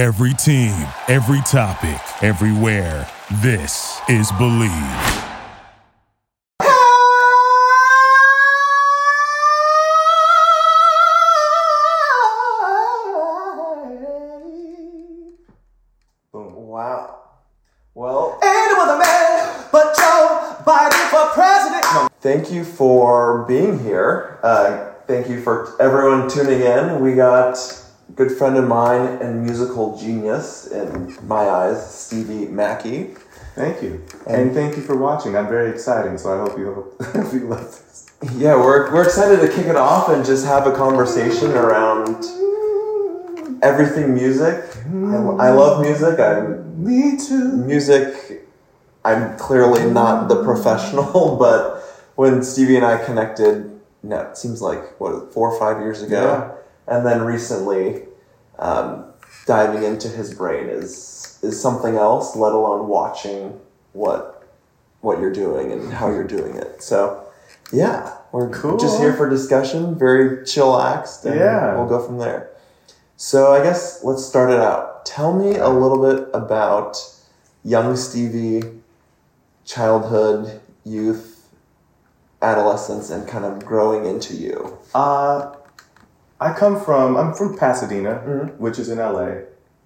Every team, every topic, everywhere. This is Bleav. Wow. Well, and it was a man, but Joe Biden for president. No. Thank you for being here. Uh, thank you for everyone tuning in. We got good friend of mine and musical genius, in my eyes, Stevie Mackey. Thank you. And, thank you for watching. I'm very excited, so I hope you, hope you love this. Yeah, we're, we're excited to kick it off and just have a conversation around everything music. I, I love music. I'm Me too. music i'm clearly not the professional but when stevie and i connected no, it seems like what four or five years ago and then recently um, diving into his brain is is something else let alone watching what what you're doing and how you're doing it so yeah we're Cool. just here for discussion very chillaxed and Yeah. we'll go from there so i guess let's start it out tell me a little bit about young Stevie, childhood, youth, adolescence, and kind of growing into you. Uh, I come from, I'm from Pasadena, Mhm. which is in LA,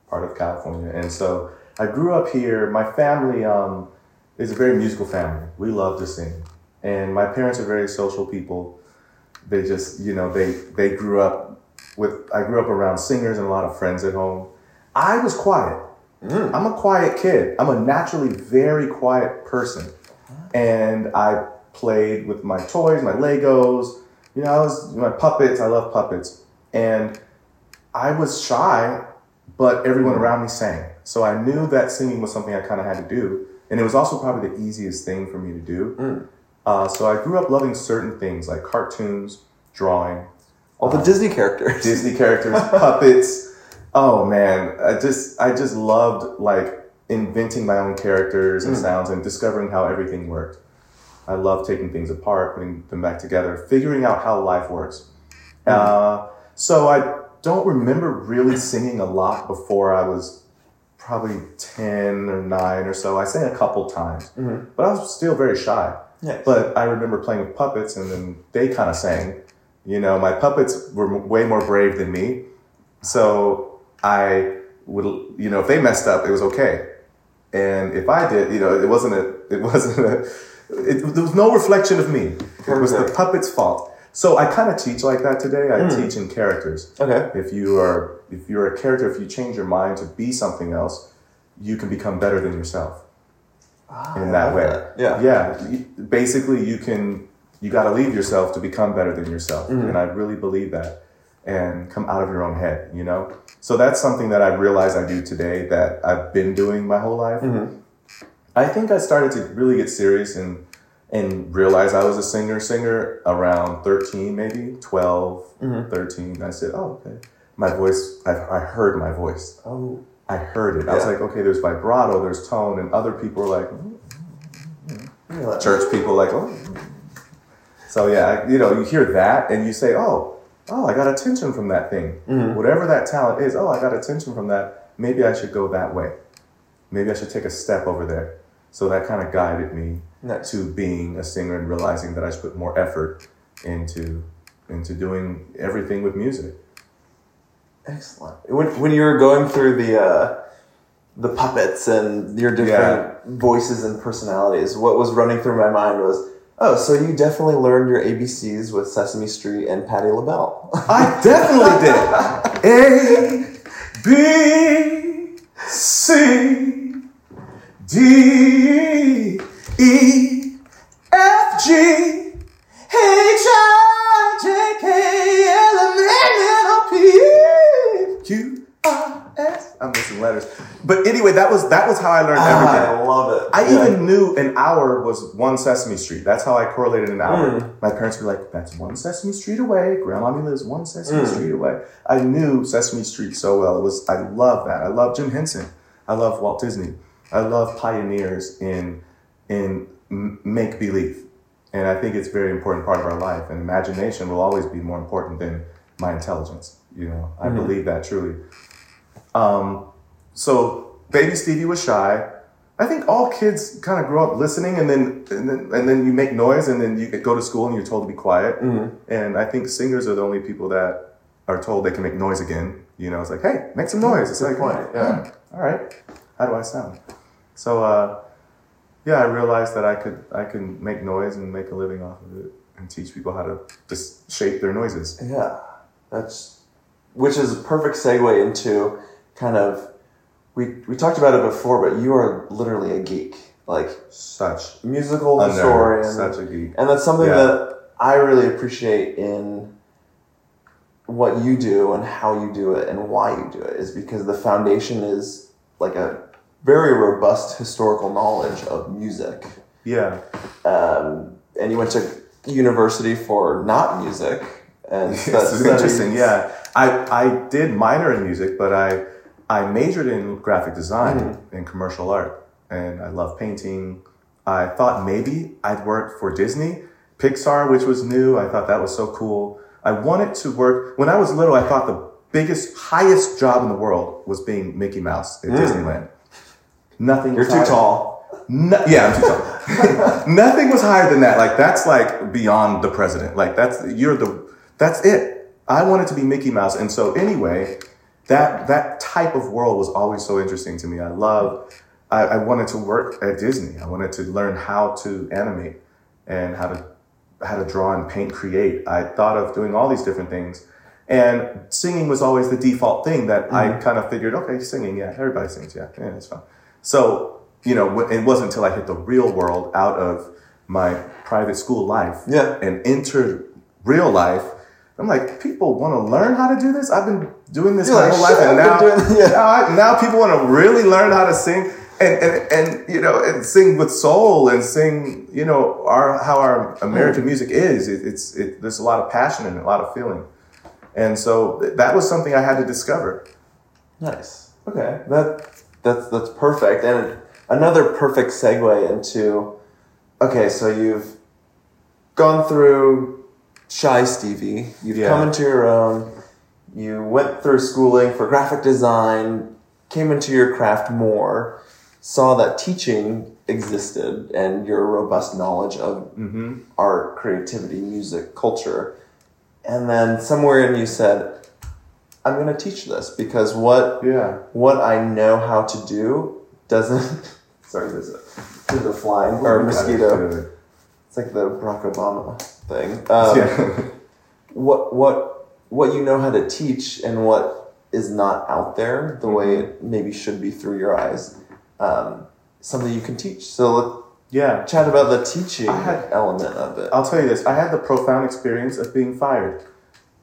part of California. And so I grew up here. My family um, is a very musical family. We love to sing. And my parents are very social people. They just, you know, they, they grew up with, I grew up around singers and a lot of friends at home. I was quiet. I'm a quiet kid. I'm a naturally very quiet person. And I played with my toys, my Legos, you know, I was my puppets. I love puppets. And I was shy, but everyone around me sang. So I knew that singing was something I kind of had to do. And it was also probably the easiest thing for me to do. Uh, so I grew up loving certain things like cartoons, drawing, All the Disney characters. Disney characters, puppets. Oh man, I just I just loved like inventing my own characters and sounds and discovering how everything worked. I love taking things apart, putting them back together, figuring out how life works. Uh, so I don't remember really singing a lot before I was probably ten or nine or so. I sang a couple times, mm-hmm. but I was still very shy. Yes. But I remember playing with puppets, and then they kind of sang. You know, my puppets were m- way more brave than me, so I would, you know, if they messed up, it was okay, and if I did, you know, it wasn't a, it wasn't a, it, there was no reflection of me. It was the puppet's fault. So I kind of teach like that today. I hmm. teach in characters. Okay. If you are, if you're a character, if you change your mind to be something else, you can become better than yourself ah, in that way. that. Yeah. Yeah. Basically, you can, you got to leave yourself to become better than yourself. Hmm. And I really believe that and come out of your own head, you know? So that's something that I realize I do today that I've been doing my whole life. Mm-hmm. I think I started to really get serious and, and realized I was a singer, singer around 13, maybe 12, 13. I said, oh, okay. My voice, I, I heard my voice. Oh. I heard it. I was like, okay, there's vibrato, there's tone, and other people were like, "Mm." Yeah. church people like, oh. So yeah, I- you know, you hear that and you say, oh, oh, I got attention from that thing. Whatever that talent is, oh, I got attention from that. Maybe I should go that way. Maybe I should take a step over there. So that kind of guided me Nice. to being a singer and realizing that I should put more effort into into doing everything with music. Excellent. When, when you were going through the uh, the puppets and your different voices and personalities, what was running through my mind was, oh, so you definitely learned your ABCs with Sesame Street and Patti LaBelle. I definitely did. A, B, C, D, E, F, G, H, I, J, K, L, M, N, N, O, P, Q, R, S. I'm missing letters. But anyway, that was that was how I learned ah, everything. I love it. I Yeah. even knew an hour was one Sesame Street. That's how I correlated an hour. Mm. My parents were like, "That's one Sesame Street away." Grandma lives one Sesame mm. Street away. I knew Sesame Street so well. It was I love that. I love Jim Henson. I love Walt Disney. I love pioneers in in make believe, and I think it's a very important part of our life. And imagination will always be more important than my intelligence. You know, I believe that truly. Um, so baby Stevie was shy. I think all kids kind of grow up listening, and then and then and then you make noise, and then you go to school and you're told to be quiet. Mm-hmm. And I think singers are the only people that are told they can make noise again. You know, it's like, hey, make some noise. It's Good like, point, yeah. all right, how do I sound? So uh, yeah, I realized that I could I could make noise and make a living off of it, and teach people how to just shape their noises. Yeah, that's which is a perfect segue into kind of we we talked about it before, but you are literally a geek, like Such musical a historian, such a geek. and that's something Yeah. that I really appreciate in what you do and how you do it and why you do it is because the foundation is like a very robust historical knowledge of music. Yeah, Um, and you went to university for not music, and Yes, that it's interesting. Yeah, I I did minor in music, but I I majored in graphic design and commercial art, and I love painting. I thought maybe I'd work for Disney, Pixar, which was new. I thought that was so cool. I wanted to work when I was little. I thought the biggest, highest job in the world was being Mickey Mouse at Disneyland. Nothing. You're too higher- tall. no, yeah, I'm too tall. Nothing was higher than that. Like that's like beyond the president. Like that's you're the that's it. I wanted to be Mickey Mouse, and so anyway, that that type of world was always so interesting to me. I love. I, I wanted to work at Disney. I wanted to learn how to animate and how to how to draw and paint, create. I thought of doing all these different things. And singing was always the default thing that I mm-hmm. kind of figured, okay, singing, yeah, everybody sings, yeah, yeah, it's fine. So, you know, it wasn't until I hit the real world out of my private school life Yeah. and entered real life. I'm like, people want to learn how to do this. I've been doing this You're my like, whole life, and now, doing- yeah. now, I- now people want to really learn how to sing and, and, and you know and sing with soul and sing you know our how our American hmm. music is. It, it's it, there's a lot of passion and a lot of feeling, and so that was something I had to discover. Nice. Okay, that that's that's perfect, and another perfect segue into. Okay, so you've gone through Shy Stevie. You've Yeah. come into your own. You went through schooling for graphic design, came into your craft more, saw that teaching existed, and your robust knowledge of mm-hmm. art, creativity, music, culture, and then somewhere in you said, "I'm going to teach this because what Yeah. what I know how to do doesn't. Sorry, there's a there's a flying or a mosquito. It's like the Barack Obama thing. Um, yeah. What what what you know how to teach and what is not out there the way it maybe should be through your eyes. Um, something you can teach. So yeah. chat about the teaching had- element of it. I'll tell you this. I had the profound experience of being fired.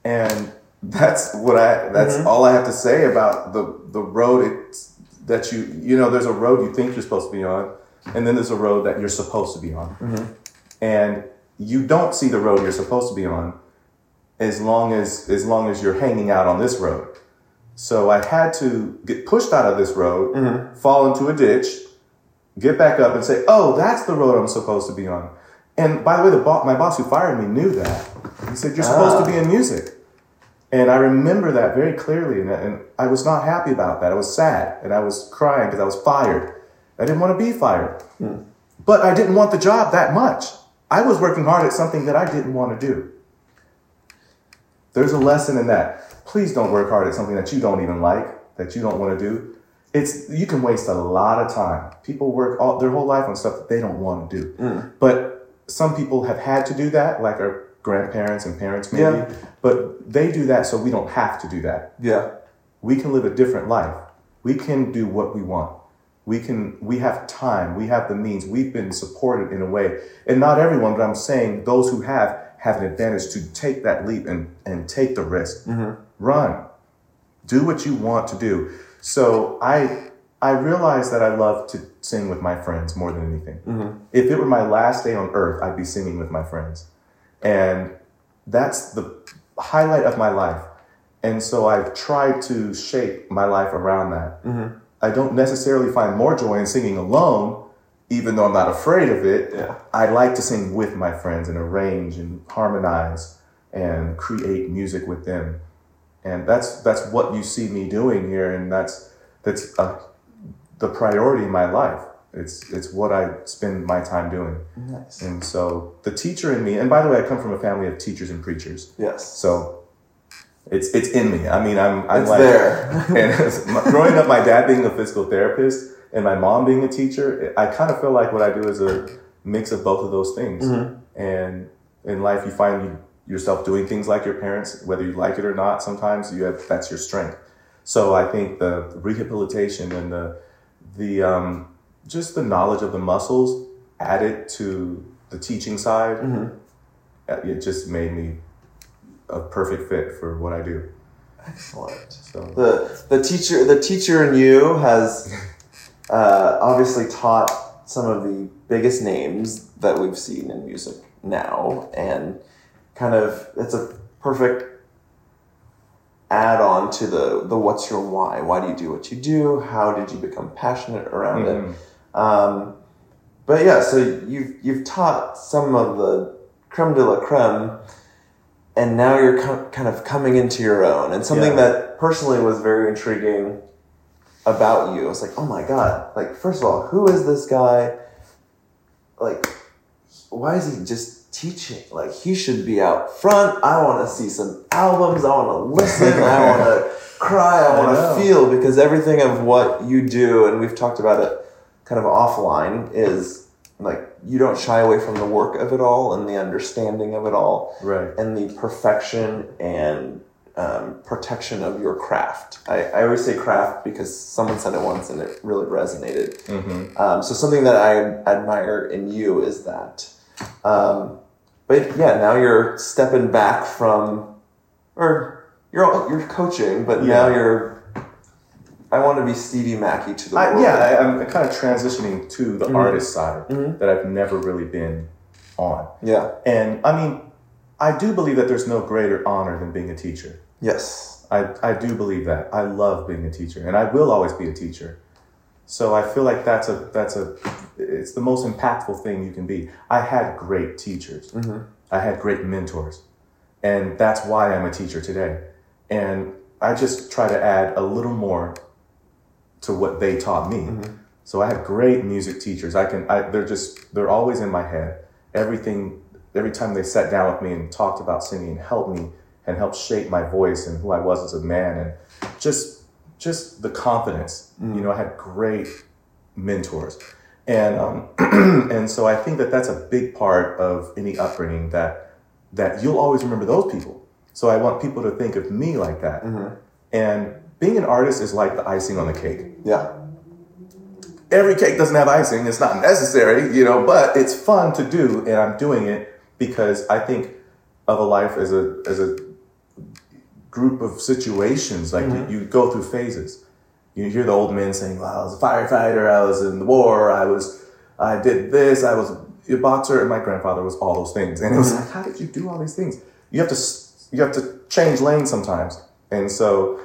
And that's what I that's mm-hmm. all I have to say about the the road it's, that you you know there's a road you think you're supposed to be on and then there's a road that you're supposed to be on. Mm-hmm. And you don't see the road you're supposed to be on as long as as long as you're hanging out on this road. So I had to get pushed out of this road, mm-hmm. fall into a ditch, get back up and say, "Oh, that's the road I'm supposed to be on." And by the way, the bo- my boss who fired me knew that. He said, "You're supposed to ah. be in music," and I remember that very clearly. And, and I was not happy about that. I was sad and I was crying because I was fired. I didn't want to be fired, hmm. but I didn't want the job that much. I was working hard at something that I didn't want to do. There's a lesson in that. Please don't work hard at something that you don't even like, that you don't want to do. It's you can waste a lot of time. People work all their whole life on stuff that they don't want to do. Hmm. But some people have had to do that, like our grandparents and parents maybe. Yeah. But they do that so we don't have to do that. yeah. We can live a different life. We can do what we want. We can we have time, we have the means, we've been supported in a way. And not everyone, but I'm saying those who have have an advantage to take that leap and, and take the risk. Mm-hmm. Run. Do what you want to do. So I I realized that I love to sing with my friends more than anything. Mm-hmm. If it were my last day on earth, I'd be singing with my friends. And that's the highlight of my life. And so I've tried to shape my life around that. I don't necessarily find more joy in singing alone, even though I'm not afraid of it. Yeah. I like to sing with my friends and arrange and harmonize and create music with them. And that's that's what you see me doing here, and that's that's uh, the priority in my life. It's it's what I spend my time doing. Nice. And so the teacher in me, and by the way, I come from a family of teachers and preachers. Yes. So it's it's in me. I mean, I'm I'm It's like there. and growing up, my dad being a physical therapist and my mom being a teacher, I kind of feel like what I do is a mix of both of those things. And in life, you find yourself doing things like your parents, whether you like it or not. Sometimes you have that's your strength. So I think the rehabilitation and the the um, just the knowledge of the muscles added to the teaching side, uh, it just made me a perfect fit for what I do. Excellent. So the the teacher the teacher in you has uh, obviously taught some of the biggest names that we've seen in music now and kind of it's a perfect add on to the the what's your why why do you do what you do how did you become passionate around Mhm. it um, but yeah so you've you've taught some of the creme de la creme and now you're kind of coming into your own. And something Yeah. that personally was very intriguing about you i was like oh my god like first of all who is this guy? Like why is he just teaching? Like he should be out front. I want to see some albums. I want to listen. I want to cry. I I want to feel because everything of what you do and we've talked about it kind of offline is like you don't shy away from the work of it all and the understanding of it all right. and the perfection and um, protection of your craft. I, I always say craft because someone said it once and it really resonated. Mm-hmm. Um, so something that I admire in you is that. Um, but yeah, now you're stepping back from, or you're you're coaching, but now you're. I want to be Stevie Mackey to the I, world. yeah, I, I'm kind of transitioning to the Mhm. artist side Mhm. that I've never really been on. yeah. And I mean, I do believe that there's no greater honor than being a teacher. Yes. I, I do believe that. I love being a teacher, and I will always be a teacher. So I feel like that's a that's a it's the most impactful thing you can be. I had great teachers. I had great mentors, and that's why I'm a teacher today. And I just try to add a little more to what they taught me. Mm-hmm. So I had great music teachers. I can I, they're just they're always in my head. Everything every time they sat down with me and talked about singing and helped me and helped shape my voice and who I was as a man and just just the confidence. You mm-hmm. know, I had great mentors. And um, and so I think that that's a big part of any upbringing that that you'll always remember those people. So I want people to think of me like that. Mm-hmm. And being an artist is like the icing on the cake Yeah. every cake doesn't have icing. It's not necessary, you know, but it's fun to do, and I'm doing it because I think of a life as a as a group of situations. Like you, you go through phases. You hear the old men saying, "Well, I was a firefighter. I was in the war. I was, I did this. I was a boxer." And my grandfather was all those things. And it was mm-hmm. like, how did you do all these things? You have to you have to change lanes sometimes. And so,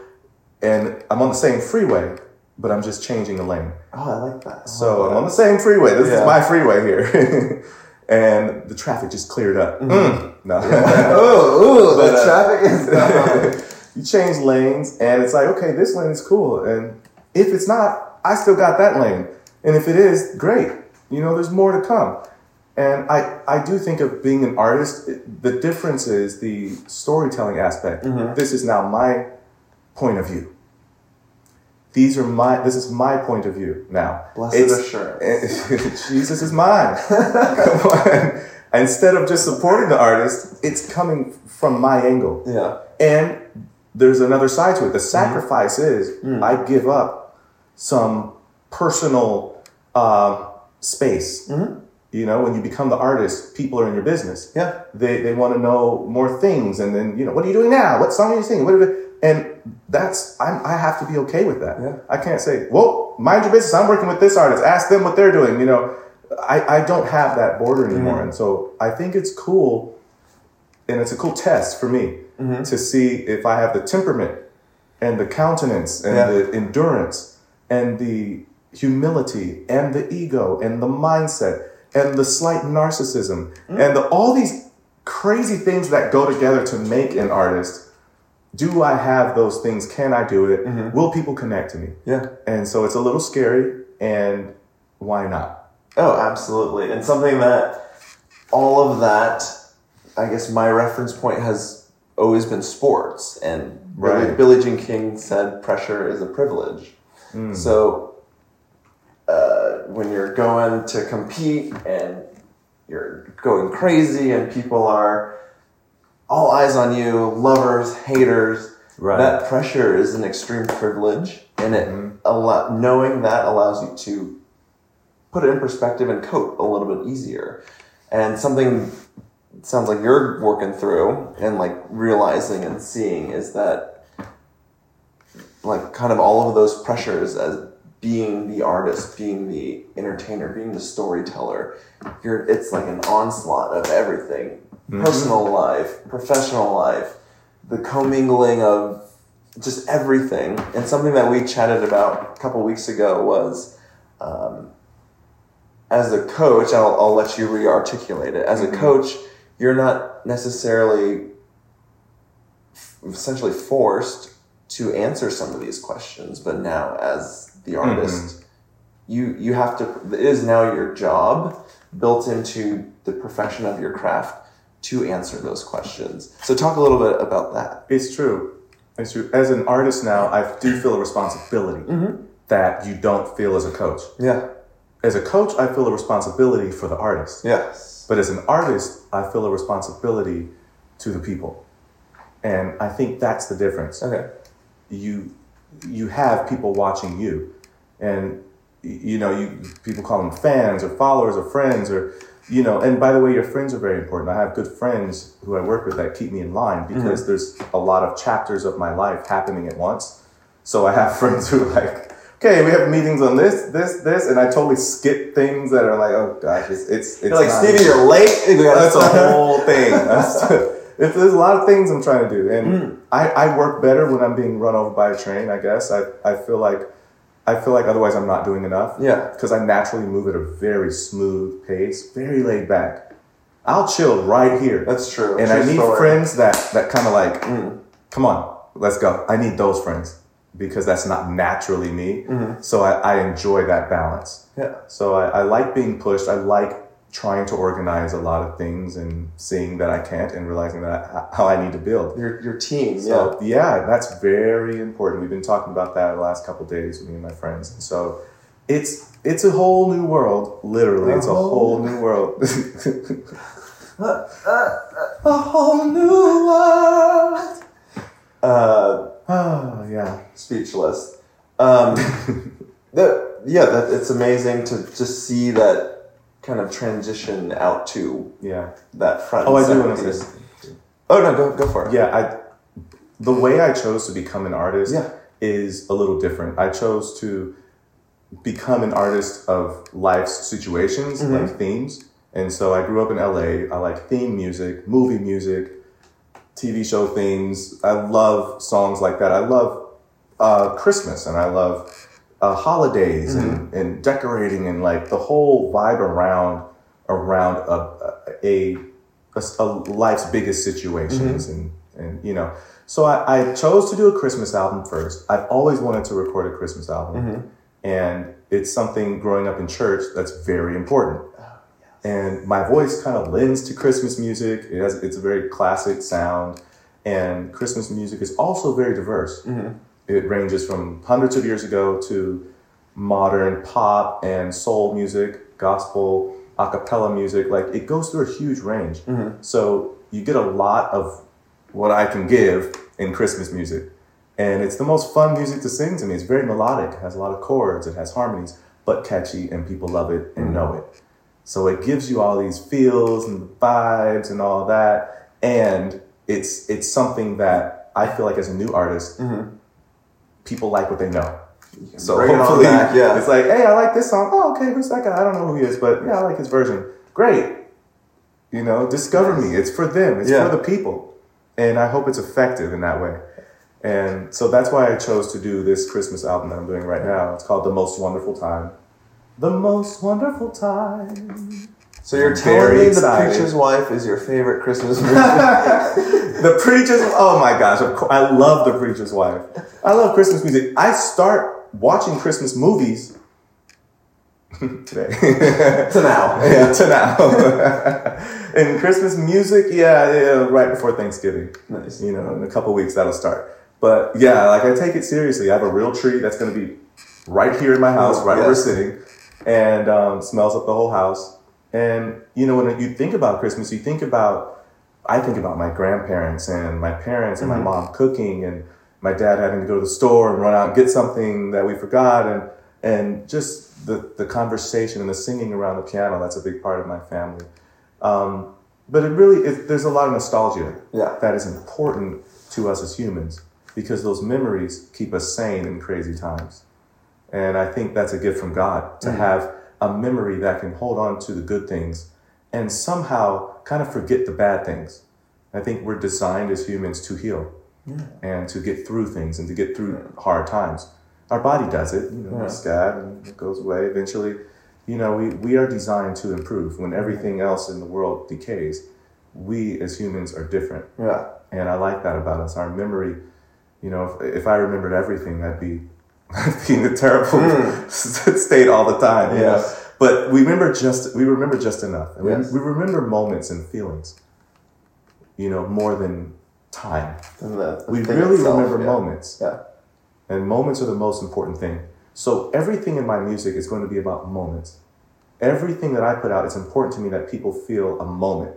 and I'm on the same freeway, but I'm just changing the lane. Oh, I like that. So love I'm on the same freeway. This Yeah. is my freeway here. and the traffic just cleared up. Mm. No. oh, ooh, But, the uh, traffic is you change lanes and it's like, okay, this lane is cool. And if it's not, I still got that lane. And if it is, great. You know, there's more to come. And I, I do think of being an artist, the difference is the storytelling aspect. This is now my point of view. These are my, this is my point of view now. Blessed assurance. Jesus is mine. Come on. Instead of just supporting the artist, it's coming from my angle. yeah. And there's another side to it. The mm-hmm. sacrifice is mm. I give up some personal um, space. Mm-hmm. You know, when you become the artist, people are in your business. Yeah. They, they want to know more things. And then, you know, what are you doing now? What song are you singing? What are that's, I'm, I have to be okay with that. Yeah. I can't say, well, mind your business. I'm working with this artist. Ask them what they're doing. You know, I, I don't have that border mm-hmm. anymore. And so I think it's cool and it's a cool test for me mm-hmm. to see if I have the temperament and the countenance and Yeah. the endurance and the humility and the ego and the mindset and the slight narcissism mm. and the, all these crazy things that go together to make an artist do I have those things? Can I do it? Will people connect to me? Yeah. And so it's a little scary, and why not? Oh, absolutely. And something that all of that, I guess my reference point has always been sports. And Right. Billie Jean King said pressure is a privilege. So uh, when you're going to compete and you're going crazy and people are all eyes on you, lovers, haters, Right. that pressure is an extreme privilege. And it mm-hmm. allow, knowing that allows you to put it in perspective and cope a little bit easier. And something sounds like you're working through and like realizing and seeing is that like kind of all of those pressures as being the artist, being the entertainer, being the storyteller, you're it's like an onslaught of everything. Mm-hmm. Personal life, professional life, the commingling of just everything. And something that we chatted about a couple weeks ago was um, as a coach, I'll, I'll let you re articulate it. As a mm-hmm. coach, you're not necessarily f- essentially forced to answer some of these questions, but now as the mm-hmm. artist, you, you have to, it is now your job built into the profession of your craft to answer those questions. So, talk a little bit about that. It's true. It's true. As an artist now, I do feel a responsibility mm-hmm. that you don't feel as a coach. Yeah. As a coach, I feel a responsibility for the artist. Yes. But as an artist, I feel a responsibility to the people. And I think that's the difference. Okay. You you have people watching you. And you know, you people call them fans or followers or friends or you know, and by the way, your friends are very important. I have good friends who I work with that keep me in line because there's a lot of chapters of my life happening at once. So I have friends who are like, okay, we have meetings on this, this, this, and I totally skip things that are like, oh gosh, it's it's, it's like, Stevie, you're late. That's a whole thing. It's, there's a lot of things I'm trying to do, and Mm. I, I work better when I'm being run over by a train. I guess I, I feel like I feel like otherwise I'm not doing enough. Yeah. because I naturally move at a very smooth pace, very laid back. I'll chill right here. That's true. and True I need story. friends that that kind of like, Mm. come on, let's go. I need those friends because that's not naturally me. Mm-hmm. So I, I enjoy that balance. Yeah. So I, I like being pushed. I like trying to organize a lot of things and seeing that I can't and realizing that I, how I need to build. Your, your team, So yeah, that's very important. We've been talking about that the last couple days with me and my friends. And so it's it's a whole new world. Literally, it's a whole new world. a whole new world. yeah. Uh, Oh yeah. speechless. Um, that, yeah, that, it's amazing to just see that kind of transition out to Yeah. that front. Oh, I do want to say. Oh no, go go for it. Yeah, I the way I chose to become an artist Yeah. is a little different. I chose to become an artist of life's situations, Mm-hmm. like themes. And so I grew up in LA. I like theme music, movie music, TV show themes. I love songs like that. I love uh, Christmas and I love uh, holidays and, mm-hmm. and decorating and like the whole vibe around around a a, a, a life's biggest situations mm-hmm. and and you know. So I, I chose to do a Christmas album first. I've always wanted to record a Christmas album, mm-hmm. and it's something growing up in church that's very important and my voice kind of lends to Christmas music. It has it's a very classic sound, and Christmas music is also very diverse. It ranges from hundreds of years ago to modern pop and soul music, gospel, a cappella music. Like it goes through a huge range. Mm-hmm. So you get a lot of what I can give in Christmas music. And it's the most fun music to sing to me. It's very melodic, it has a lot of chords, it has harmonies, but catchy, and people love it and know it. So it gives you all these feels and vibes and all that. And it's it's something that I feel like as a new artist, mm-hmm. People like what they know. So hopefully back, yeah. it's like, hey, I like this song. Oh, okay, who's that guy? I don't know who he is, but yeah, I like his version. Great. You know, discover me. It's for them. It's Yeah. for the people. And I hope it's effective in that way. And so that's why I chose to do this Christmas album that I'm doing right now. It's called The Most Wonderful Time. The Most Wonderful Time. So you're telling me excited. the preacher's wife is your favorite Christmas movie? the preacher's oh my gosh of course, i love the preacher's wife. I love christmas music. I start watching christmas movies today. To now. yeah, to now. And christmas music yeah, yeah right before thanksgiving. Nice. you know in a couple weeks that'll start. But yeah like i take it seriously. I have a real tree that's going to be right here in my house right where we're sitting and um, smells up the whole house and you know when you think about christmas you think about I think about my grandparents and my parents and my mom cooking and my dad having to go to the store and run out and get something that we forgot. And and just the, the conversation and the singing around the piano that's a big part of my family. Um, but it really it, there's a lot of nostalgia Yeah. that is important to us as humans because those memories keep us sane in crazy times. And I think that's a gift from God to have a memory that can hold on to the good things and somehow kind of forget the bad things. I think we're designed as humans to heal and to get through things and to get through hard times. Our body does it, you know, Yeah. scab and it goes away eventually. You know, we, we are designed to improve. When everything else in the world decays, we as humans are different. Yeah. And I like that about us. Our memory, you know, if, if I remembered everything, I'd be, I'd be in a terrible state all the time. you know? But we remember just we remember just enough. And we- Yes. we, remember moments and feelings. You know, more than time. And the, the We really itself, remember yeah. moments. Yeah. And moments are the most important thing. So everything in my music is going to be about moments. Everything that I put out, it's important to me that people feel a moment.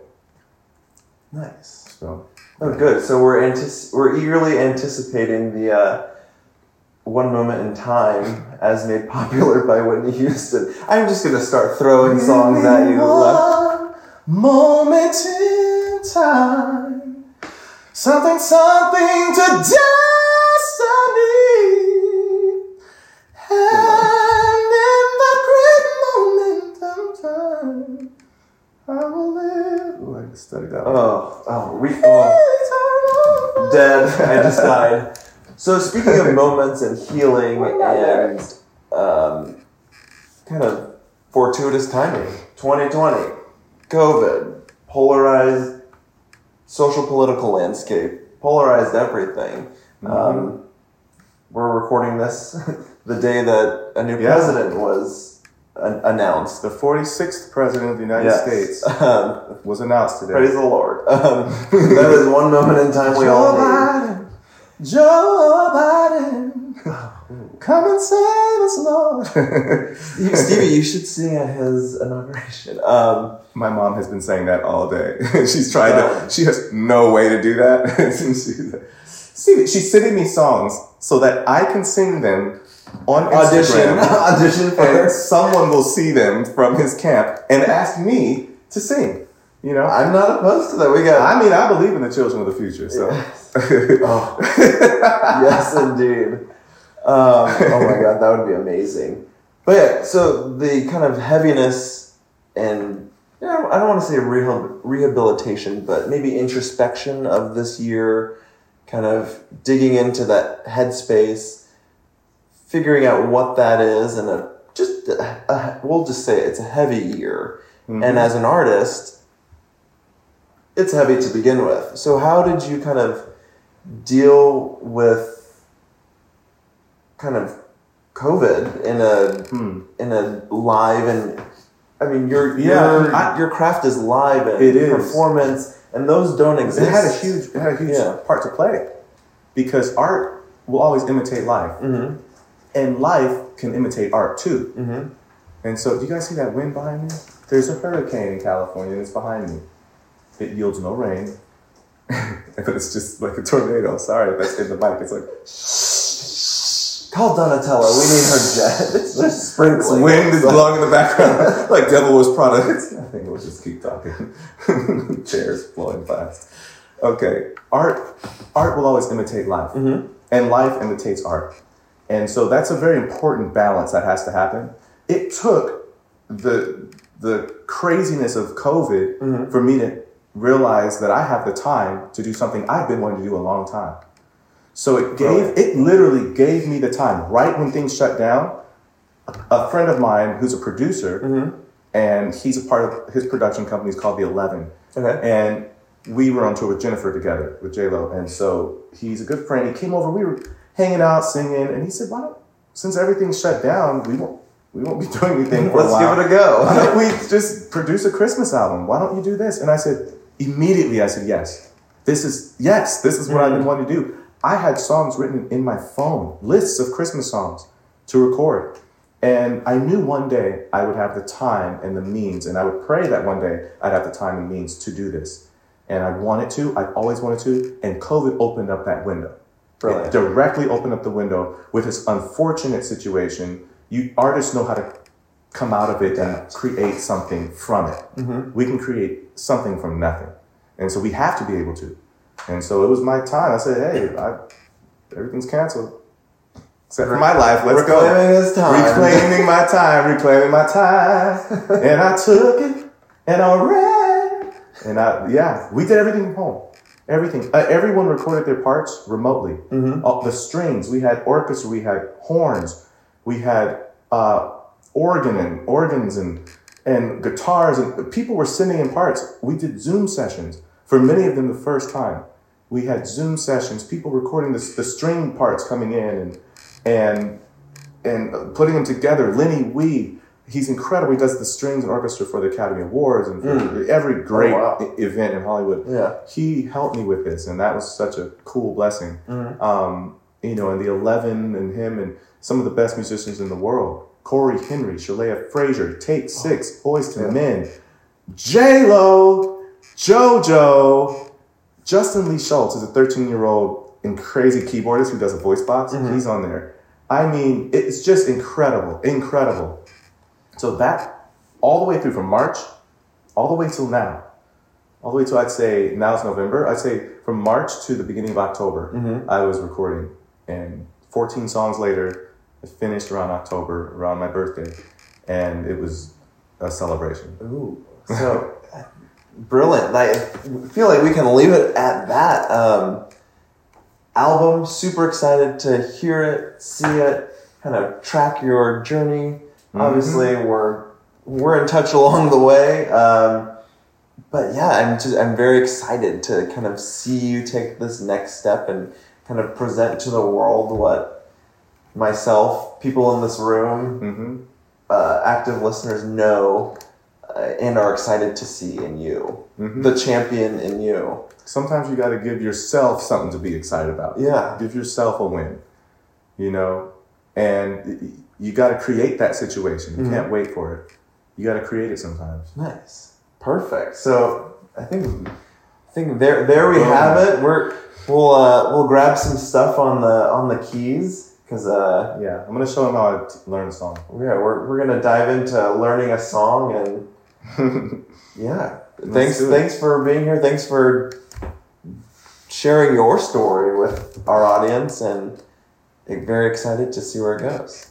Nice. So Oh, good. So we're antici- we're eagerly anticipating the uh, one moment in time as made popular by Whitney Houston. I'm just gonna start throwing songs at you left. One moment in time, something, something to destiny, and in that great moment of time, I will live. Oh, I just studied that. one. Oh, oh, we. Oh. Dead. I just died. So speaking of moments and healing and um, kind of fortuitous timing, 2020, COVID, polarized social political landscape, polarized everything. Um, we're recording this the day that a new Yeah. president was an- announced. The 46th president of the United Yes. States Um, was announced today. praise the Lord. Um, that is one moment in time we all need. Biden, Joe Biden, come and save us, Lord. Stevie, you should sing at his inauguration. Um, My mom has been saying that all day. she's trying Yeah. to. She has no way to do that. Stevie, she's sending me songs so that I can sing them on audition, Instagram, audition and for. someone will see them from his camp and ask me to sing. You know, I'm not opposed to that. We got. I mean, I believe in the children of the future. So, Oh, yes, indeed. Um, oh my god, that would be amazing. But yeah, so the kind of heaviness and you know, I don't want to say rehabil- rehabilitation, but maybe introspection of this year, kind of digging into that headspace, figuring out what that is, and a, just a, a- we'll just say it's a heavy year. And as an artist, it's heavy to begin with. So how did you kind of deal with kind of COVID in a Hmm. in a live and I mean your Yeah, your I- your craft is live and It is. performance and those don't exist. it had a huge, it had a huge Yeah. part to play because art will always imitate life, Mhm. and life can imitate art too. Mhm. And so, do you guys see that wind behind me? There's a hurricane in California, and it's behind me. It yields no rain, but it's just like a tornado. Sorry if that's in the mic. It's like Call Donatella. We need her jet. It's just sprinkling. wind is blowing in the background, like Devil Wears Prada. It's nothing. We'll just keep talking. Chairs blowing fast. Okay, art. Art will always imitate life, mm-hmm. and life imitates art, and so that's a very important balance that has to happen. It took the the craziness of COVID mm-hmm. for me to realize that I have the time to do something I've been wanting to do a long time. So it gave it literally gave me the time right when things shut down. A friend of mine who's a producer mm-hmm. and he's a part of his production company is called The Eleven. Okay. And we were on tour with Jennifer together with J Lo, and so he's a good friend. He came over, we were hanging out, singing, and he said, "Why don't since everything's shut down, we won't we won't be doing anything for Let's a while. give it a go." Why don't we just produce a Christmas album? Why don't you do this?" And I said immediately, I said, "Yes, this is yes, this is what I've been mm-hmm. wanting to do." I had songs written in my phone, lists of Christmas songs to record. And I knew one day I would have the time and the means, and I would pray that one day I'd have the time and means to do this. And I wanted to, I always wanted to, and COVID opened up that window. Brilliant. It directly opened up the window with this unfortunate situation. You artists know how to come out of it and create something from it. Mm-hmm. We can create something from nothing. And so we have to be able to. And so it was my time. I said, hey, I, everything's canceled. Except for my life. Let's go. Reclaiming his time. Reclaiming my time, reclaiming my time. and I took it and I ran. And I, yeah, we did everything from home. Everything. Uh, everyone recorded their parts remotely. Uh, the strings, we had orchestra, we had horns, we had uh, organ and organs and and guitars, and people were sending in parts. We did Zoom sessions for many of them the first time. We had Zoom sessions, people recording the, the string parts coming in and and and putting them together. Lenny Wee, he's incredible. He does the strings and orchestra for the Academy Awards and for every great wow. e- event in Hollywood. Yeah. He helped me with this, and that was such a cool blessing. Um, you know, and the Eleven and him and some of the best musicians in the world. Corey Henry, Shelea Frazier, Take oh. Six, Boyz II Men, J Lo, JoJo, Justin Lee Schultz is a 13 year old and crazy keyboardist who does a voice box. Mm-hmm. He's on there. I mean, it's just incredible, incredible. So that all the way through from March, all the way till now, all the way till I'd say now it's November. I'd say from March to the beginning of October, mm-hmm. I was recording, and 14 songs later, finished around October, around my birthday, and it was a celebration. Ooh, so brilliant. I feel like we can leave it at that. Um, album, super excited to hear it, see it, kind of track your journey. Obviously, we're we're in touch along the way. Um, but yeah, I'm just I'm very excited to kind of see you take this next step and kind of present to the world what myself, people in this room, hmm uh, active listeners know uh, and are excited to see in you, the champion in you. Sometimes you got to give yourself something to be excited about. Yeah. Give yourself a win, you know, and you got to create that situation. You can't wait for it. You got to create it sometimes. Nice, perfect. So I think I think there there we have it. We're we'll uh, we'll grab some stuff on the on the keys because uh, Yeah, I'm gonna show him how I t- learn a song. yeah we're we're gonna dive into learning a song and yeah. Thanks thanks for being here. Thanks for sharing your story with our audience and very excited to see where it goes.